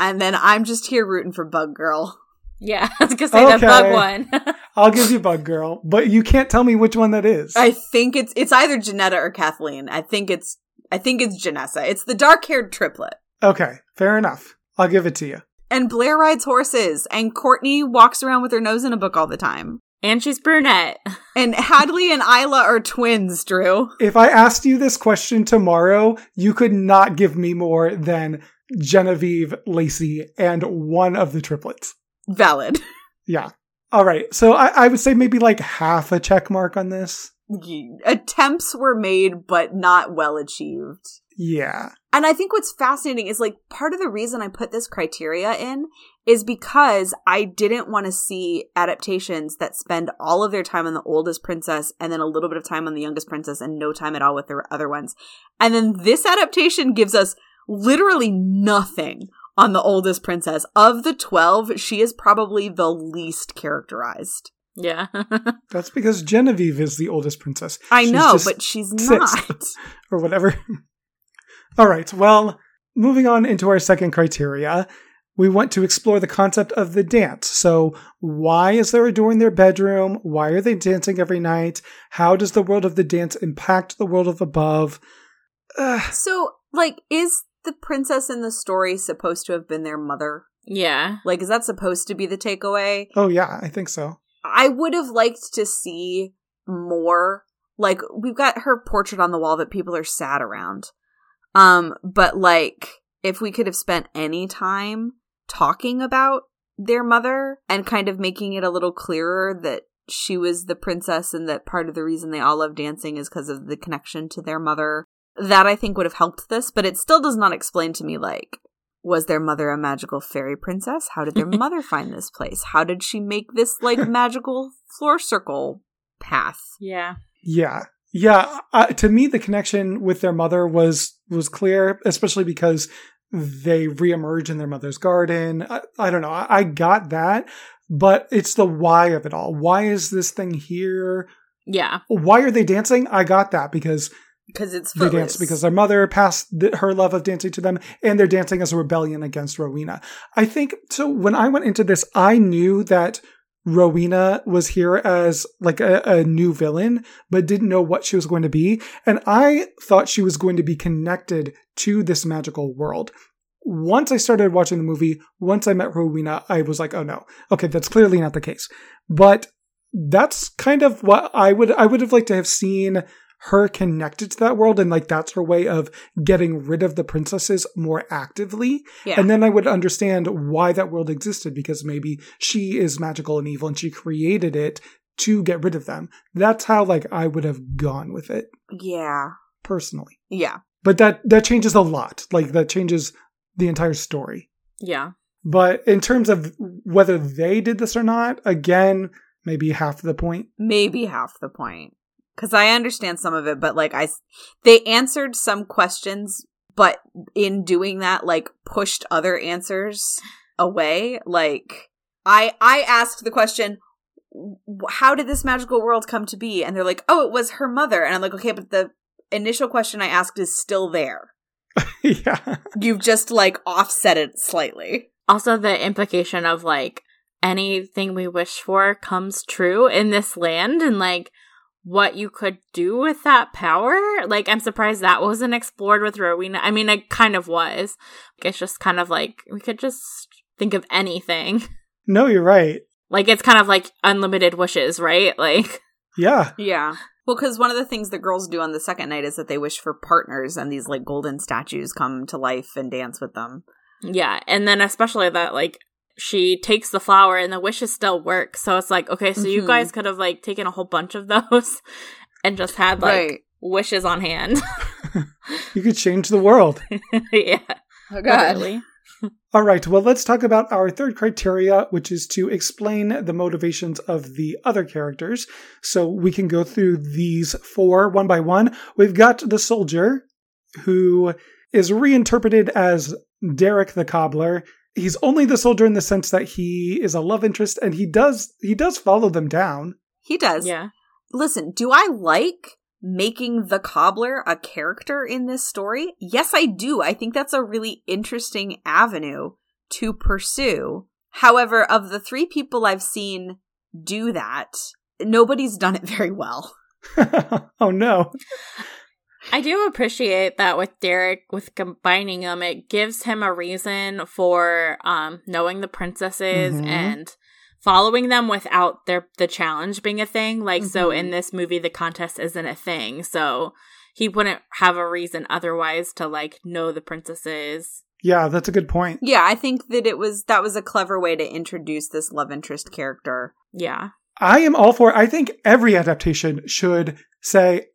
and then I'm just here rooting for Bug Girl. Yeah, I was gonna say the bug one. I'll give you Bug Girl, but you can't tell me which one that is. I think it's it's either Janetta or Kathleen. I think it's I think it's Janessa. It's the dark haired triplet. okay, fair enough. I'll give it to you. And Blair rides horses, and Courtney walks around with her nose in a book all the time. And she's brunette. And Hadley and Isla are twins, Drew. If I asked you this question tomorrow, you could not give me more than Genevieve, Lacey, and one of the triplets. Valid. Yeah. All right. So I, I would say maybe like half a check mark on this. Attempts were made, but not well achieved. Yeah. And I think what's fascinating is like part of the reason I put this criteria in is because I didn't want to see adaptations that spend all of their time on the oldest princess and then a little bit of time on the youngest princess and no time at all with the other ones. And then this adaptation gives us literally nothing on the oldest princess. Of the 12, she is probably the least characterized. Yeah. That's because Genevieve is the oldest princess. I She's know, but she's not. or whatever. All right. Well, moving on into our second criteria, we want to explore the concept of the dance. So, why is there a door in their bedroom? Why are they dancing every night? How does the world of the dance impact the world of above? Ugh. So, like, is the princess in the story supposed to have been their mother? yeah. Like, is that supposed to be the takeaway? oh, yeah, I think so. I would have liked to see more. Like, we've got her portrait on the wall that people are sad around. Um, but like, if we could have spent any time talking about their mother and kind of making it a little clearer that she was the princess and that part of the reason they all love dancing is because of the connection to their mother, that I think would have helped this, but it still does not explain to me like, was their mother a magical fairy princess? How did their mother find this place? How did she make this like magical floor circle path? Yeah. Yeah. Yeah, uh, to me the connection with their mother was was clear, especially because they reemerge in their mother's garden. I, I don't know. I, I got that, but it's the why of it all. Why is this thing here? Yeah. Why are they dancing? I got that because Because it's they dance because their mother passed the, her love of dancing to them, and they're dancing as a rebellion against Rowena. I think so. When I went into this, I knew that Rowena was here as like a, a new villain, but didn't know what she was going to be, and I thought she was going to be connected to this magical world. Once I started watching the movie, once I met Rowena, I was like, oh no, okay, that's clearly not the case. But that's kind of what I would I would have liked to have seen her connected to that world and like that's her way of getting rid of the princesses more actively Yeah. and then i would understand why that world existed because maybe she is magical and evil and she created it to get rid of them that's how like i would have gone with it yeah. personally Yeah. but that that changes a lot like that changes the entire story Yeah. but in terms of whether they did this or not again maybe half the point Maybe half the point. Because I understand some of it, but like I, they answered some questions, but in doing that, like pushed other answers away. Like I, I asked the question, "How did this magical world come to be?" And they're like, "Oh, it was her mother." And I'm like, "Okay, but the initial question I asked is still there. yeah You've just like offset it slightly." Also, the implication of like anything we wish for comes true in this land and like what you could do with that power. Like, I'm surprised that wasn't explored with Rowena. I mean, it kind of was. Like, It's just kind of like we could just think of anything. no you're right Like, it's kind of like unlimited wishes, right? Like, yeah Yeah. Well, because one of the things the girls do on the second night is that they wish for partners, and these like golden statues come to life and dance with them. Yeah, and then especially that like she takes the flower and the wishes still work. So it's like, okay, so you Mhm. guys could have like taken a whole bunch of those and just had like Right. wishes on hand. you could change the world yeah. Oh literally. All right, well, let's talk about our third criteria, which is to explain the motivations of the other characters. So we can go through these four one by one. We've got the soldier, who is reinterpreted as Derek the cobbler. He's only the soldier in the sense that he is a love interest and he does he does follow them down. He does. Yeah. Listen, do I like making the cobbler a character in this story? Yes, I do. I think that's a really interesting avenue to pursue. However, of the three people I've seen do that, nobody's done it very well. oh no. I do appreciate that with Derek, with combining them, it gives him a reason for um, knowing the princesses Mhm. and following them without their the challenge being a thing. Like so, Mhm. in this movie, the contest isn't a thing, so he wouldn't have a reason otherwise to like know the princesses. Yeah, that's a good point. Yeah, I think that it was that was a clever way to introduce this love interest character. Yeah, I am all for I think every adaptation should say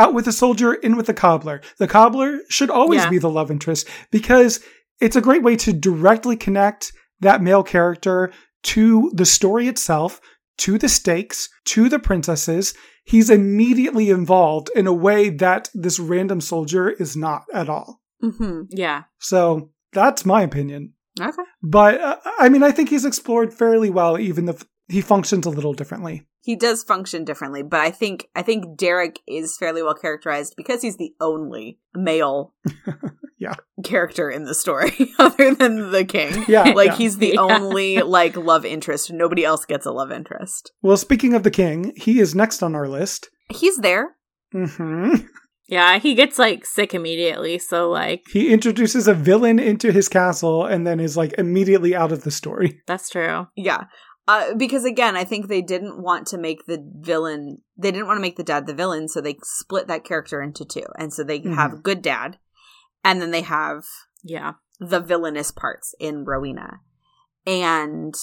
out with the soldier, in with the cobbler. The cobbler should always Yeah. be the love interest because it's a great way to directly connect that male character to the story itself, to the stakes, to the princesses. He's immediately involved in a way that this random soldier is not at all. Mm-hmm. yeah, So that's my opinion. Okay. But uh, I mean, I think he's explored fairly well, even if he functions a little differently. He does function differently, but I think I think Derek is fairly well characterized because he's the only male Yeah. character in the story other than the king. Yeah, Like yeah. he's the Yeah. only like love interest. Nobody else gets a love interest. Well, speaking of the king, he is next on our list. He's there. hmm yeah. He gets like sick immediately, so like He introduces a villain into his castle and then is like immediately out of the story. that's true. Yeah. Uh, because again, I think they didn't want to make the villain. They didn't want to make the dad the villain, so they split that character into two, and so they Mhm. have good dad, and then they have Yeah, the villainous parts in Rowena. And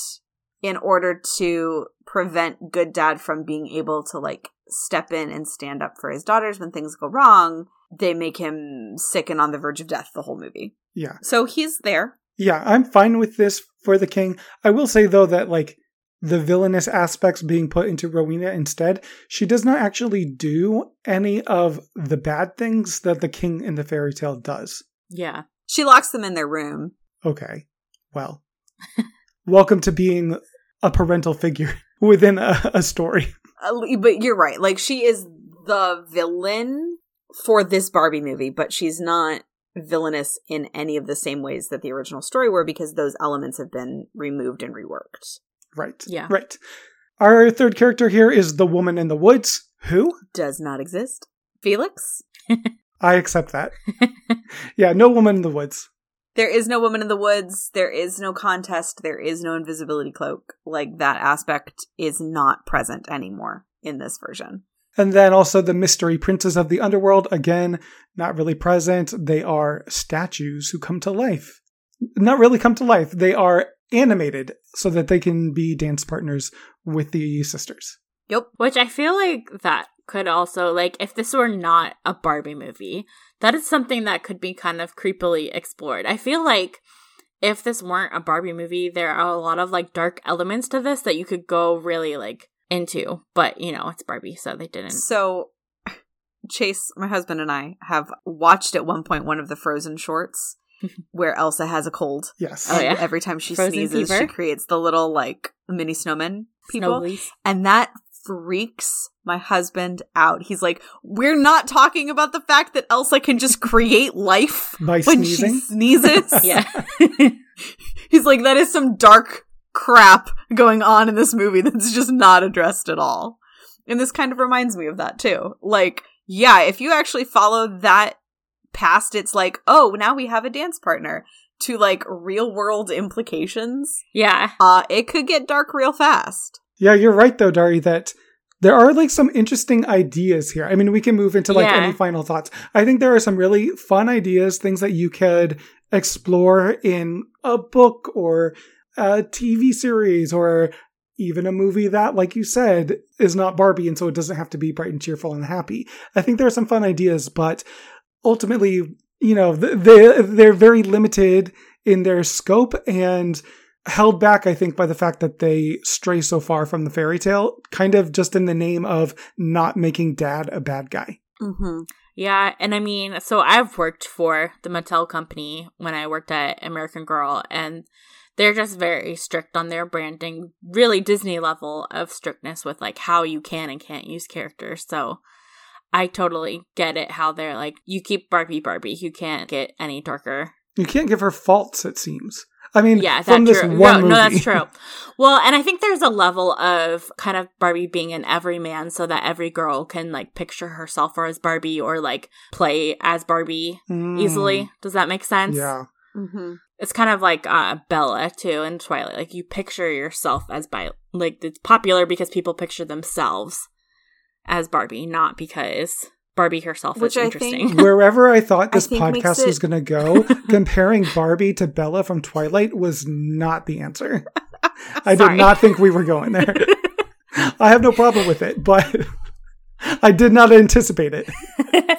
in order to prevent good dad from being able to like step in and stand up for his daughters when things go wrong, they make him sick and on the verge of death the whole movie. Yeah. So he's there. Yeah, I'm fine with this for the king. I will say though that like the villainous aspects being put into Rowena instead, she does not actually do any of the bad things that the king in the fairy tale does. yeah. She locks them in their room. Okay. Well, welcome to being a parental figure within a, a story. Uh, But you're right. Like she is the villain for this Barbie movie, but she's not villainous in any of the same ways that the original story were because those elements have been removed and reworked. Right. Yeah. Right. Our third character here is the woman in the woods. Who? Does not exist. Felix? I accept that. yeah, no woman in the woods. There is no woman in the woods. There is no contest. There is no invisibility cloak. Like that aspect is not present anymore in this version. And then also the mystery princes of the underworld. Again, not really present. They are statues who come to life. Not really come to life. They are animated so that they can be dance partners with the sisters. Yep. Which I feel like that could also like if this were not a Barbie movie, that is something that could be kind of creepily explored. I feel like if this weren't a Barbie movie, there are a lot of like dark elements to this that you could go really like into. But you know, it's Barbie, so they didn't. So, Chase, my husband, and I have watched at one point one of the Frozen shorts where Elsa has a cold. Yes. Oh, yeah. Every time she Frozen sneezes, fever. she creates the little like mini snowmen people. Snowgies. And that freaks my husband out. He's like, We're not talking about the fact that Elsa can just create life By when sneezing. she sneezes. Yeah. He's like, That is some dark crap going on in this movie that's just not addressed at all. And this kind of reminds me of that too. Like, yeah, if you actually follow that past, it's like, oh, now we have a dance partner to like real world implications. yeah. Uh, it could get dark real fast. Yeah, you're right though, Dari, that there are like some interesting ideas here. I mean, we can move into like Yeah. any final thoughts. I think there are some really fun ideas, things that you could explore in a book or a TV series or even a movie that, like you said, is not Barbie and so it doesn't have to be bright and cheerful and happy. I think there are some fun ideas, but ultimately, you know, they, they're very limited in their scope and held back, I think, by the fact that they stray so far from the fairy tale, kind of just in the name of not making dad a bad guy. Mm-hmm. Yeah, and I mean, so I've worked for the Mattel company when I worked at American Girl, and they're just very strict on their branding, really Disney level of strictness with like how you can and can't use characters. So I totally get it how they're like, you keep Barbie Barbie, you can't get any darker. You can't give her faults, it seems. I mean, Yeah, from this true. one no, movie. no, that's true. Well, and I think there's a level of kind of Barbie being an everyman so that every girl can like picture herself or as Barbie or like play as Barbie Mm, easily. Does that make sense? Yeah. Mm-hmm. It's kind of like uh, Bella too in Twilight. Like you picture yourself as by like it's popular because people picture themselves as Barbie, not because Barbie herself Which is I interesting. think- Wherever I thought this think makes podcast was going to go, comparing Barbie to Bella from Twilight was not the answer. I did not think we were going there. I have no problem with it, but I did not anticipate it.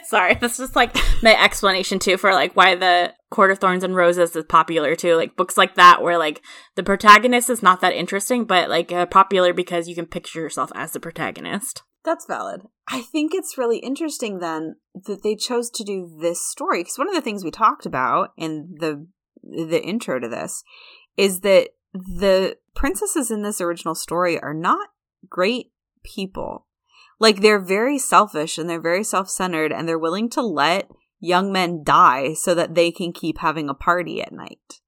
Sorry, that's just like my explanation too for like why the Court of Thorns and Roses is popular too. Like books like that where like the protagonist is not that interesting, but like uh, popular because you can picture yourself as the protagonist. That's valid. I think it's really interesting then that they chose to do this story because one of the things we talked about in the the intro to this is that the princesses in this original story are not great people. Like they're very selfish and they're very self-centered and they're willing to let young men die so that they can keep having a party at night.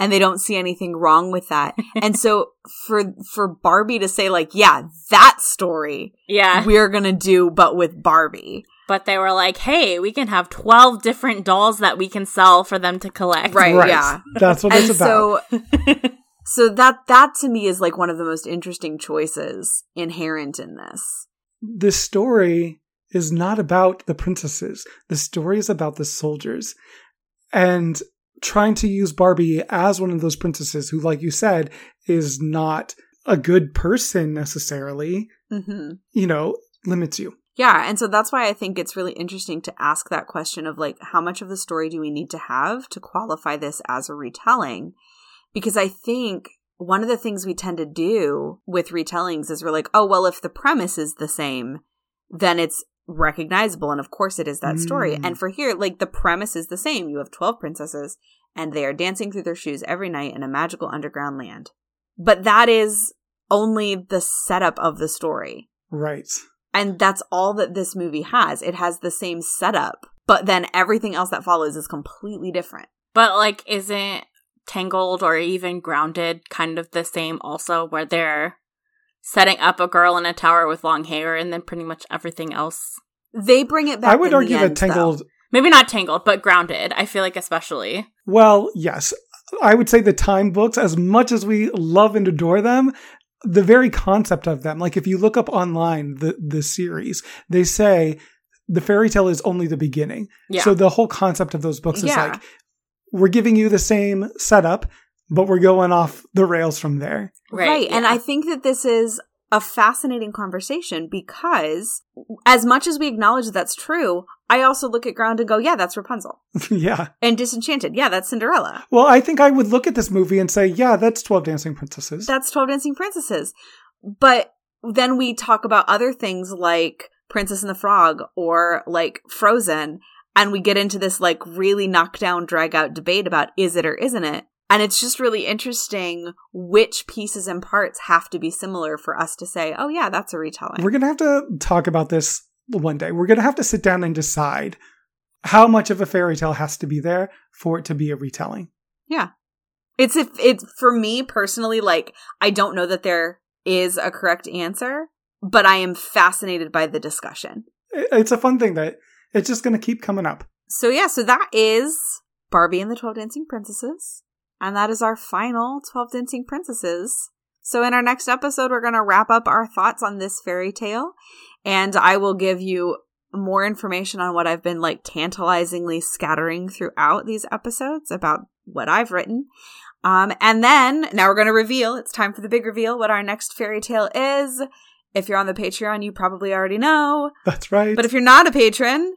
And they don't see anything wrong with that. and so for for Barbie to say like, yeah, that story Yeah, we're gonna do, but with Barbie. but they were like, "Hey, we can have twelve different dolls that we can sell for them to collect." Right, right. yeah. That's what And it's about. so so that that to me is like one of the most interesting choices inherent in this. this story is not about the princesses. The story is about the soldiers. And trying to use Barbie as one of those princesses who, like you said, is not a good person necessarily, hmm you know, limits you. Yeah, and so that's why I think it's really interesting to ask that question of like how much of the story do we need to have to qualify this as a retelling? Because I think one of the things we tend to do with retellings is we're like, oh well, if the premise is the same, then it's recognizable and of course it is that story. Mm. And for here, like the premise is the same. You have 12 princesses and they are dancing through their shoes every night in a magical underground land. But that is only the setup of the story. Right. And that's all that this movie has. It has the same setup, but then everything else that follows is completely different. But like, isn't Tangled or even Grounded kind of the same? Also, where they're setting up a girl in a tower with long hair, and then pretty much everything else. They bring it back. I would in the argue that end, though. Tangled, Maybe not Tangled, but Grounded. I feel like especially. well, yes. I would say the time books, as much as we love and adore them, the very concept of them, like if you look up online the, the series, they say the fairy tale is only the beginning. Yeah. So the whole concept of those books is Yeah. like we're giving you the same setup, but we're going off the rails from there. Right. And yeah. I think that this is a fascinating conversation because as much as we acknowledge that that's true, I also look at Ground and go, yeah, that's Rapunzel. yeah. And Disenchanted, yeah, that's Cinderella. Well, I think I would look at this movie and say, yeah, that's 12 Dancing Princesses. That's 12 Dancing Princesses. But then we talk about other things like Princess and the Frog or like Frozen, and we get into this like really knockdown, drag out debate about is it or isn't it? And it's just really interesting which pieces and parts have to be similar for us to say, oh, yeah, that's a retelling. We're going to have to talk about this one day. We're going to have to sit down and decide how much of a fairy tale has to be there for it to be a retelling. Yeah. It's if it's for me personally, like I don't know that there is a correct answer, but I am fascinated by the discussion. It's a fun thing that it's just going to keep coming up. So yeah, so that is Barbie and the Twelve Dancing Princesses. And that is our final 12 Dancing Princesses. So in our next episode, we're going to wrap up our thoughts on this fairy tale. And I will give you more information on what I've been like tantalizingly scattering throughout these episodes about what I've written. Um, and then now we're going to reveal, it's time for the big reveal, what our next fairy tale is. If you're on the Patreon, you probably already know. That's right. But if you're not a patron,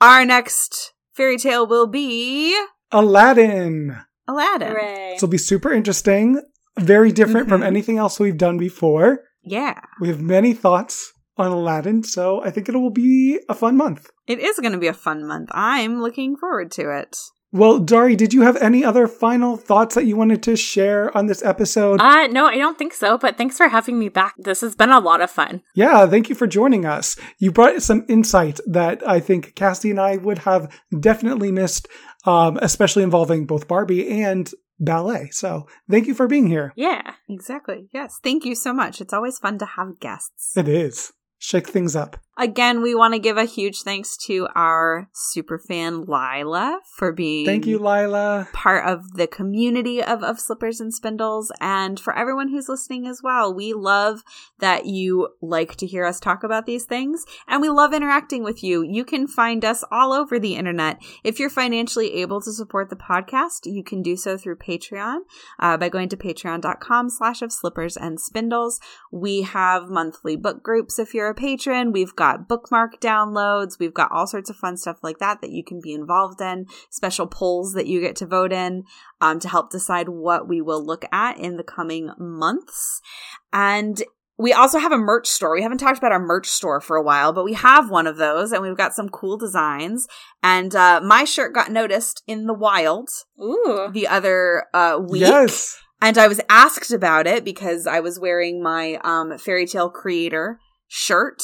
our next fairy tale will be Aladdin. Aladdin. Hooray. This will be super interesting, very different from Mhm. anything else we've done before. Yeah. We have many thoughts on Aladdin, so I think it will be a fun month. It is going to be a fun month. I'm looking forward to it. Well, Dari, did you have any other final thoughts that you wanted to share on this episode? Uh, no, I don't think so, but thanks for having me back. This has been a lot of fun. yeah, thank you for joining us. You brought some insight that I think Cassie and I would have definitely missed, um, especially involving both Barbie and ballet. So thank you for being here. Yeah. Exactly. Yes. Thank you so much. It's always fun to have guests. It is. Shake things up. Again, we want to give a huge thanks to our super fan Lila for being Thank you, Lila. part of the community of, of Slippers and Spindles and for everyone who's listening as well. We love that you like to hear us talk about these things and we love interacting with you. You can find us all over the internet. If you're financially able to support the podcast, you can do so through Patreon uh, by going to patreon.com slash of slippers and spindles. We have monthly book groups if you're a patron. We've got bookmark downloads. We've got all sorts of fun stuff like that that you can be involved in, special polls that you get to vote in um, to help decide what we will look at in the coming months. And we also have a merch store. We haven't talked about our merch store for a while, but we have one of those and we've got some cool designs. And uh, my shirt got noticed in the wild Ooh. the other uh, week. Yes. And I was asked about it because I was wearing my um, fairy tale creator shirt,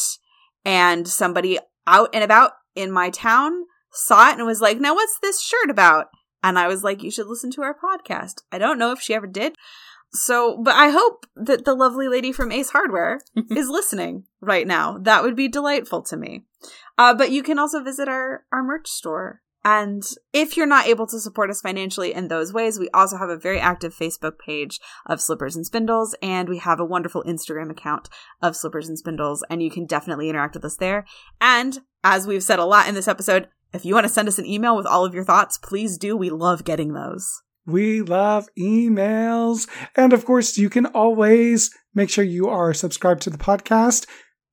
and somebody out and about in my town saw it and was like, Now, what's this shirt about? And I was like, You should listen to our podcast. I don't know if she ever did. So, but I hope that the lovely lady from Ace Hardware is listening right now. That would be delightful to me. Uh, but you can also visit our, our merch store and if you're not able to support us financially in those ways, we also have a very active Facebook page of Slippers and Spindles, and we have a wonderful Instagram account of Slippers and Spindles, and you can definitely interact with us there. And as we've said a lot in this episode, if you want to send us an email with all of your thoughts, please do. We love getting those. We love emails. And of course, you can always make sure you are subscribed to the podcast.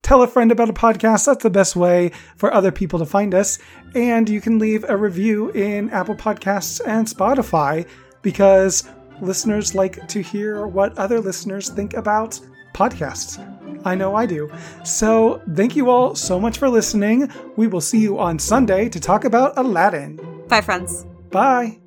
Tell a friend about a podcast. That's the best way for other people to find us. And you can leave a review in Apple Podcasts and Spotify because listeners like to hear what other listeners think about podcasts. I know I do. So, thank you all so much for listening. We will see you on Sunday to talk about Aladdin. Bye, friends. Bye.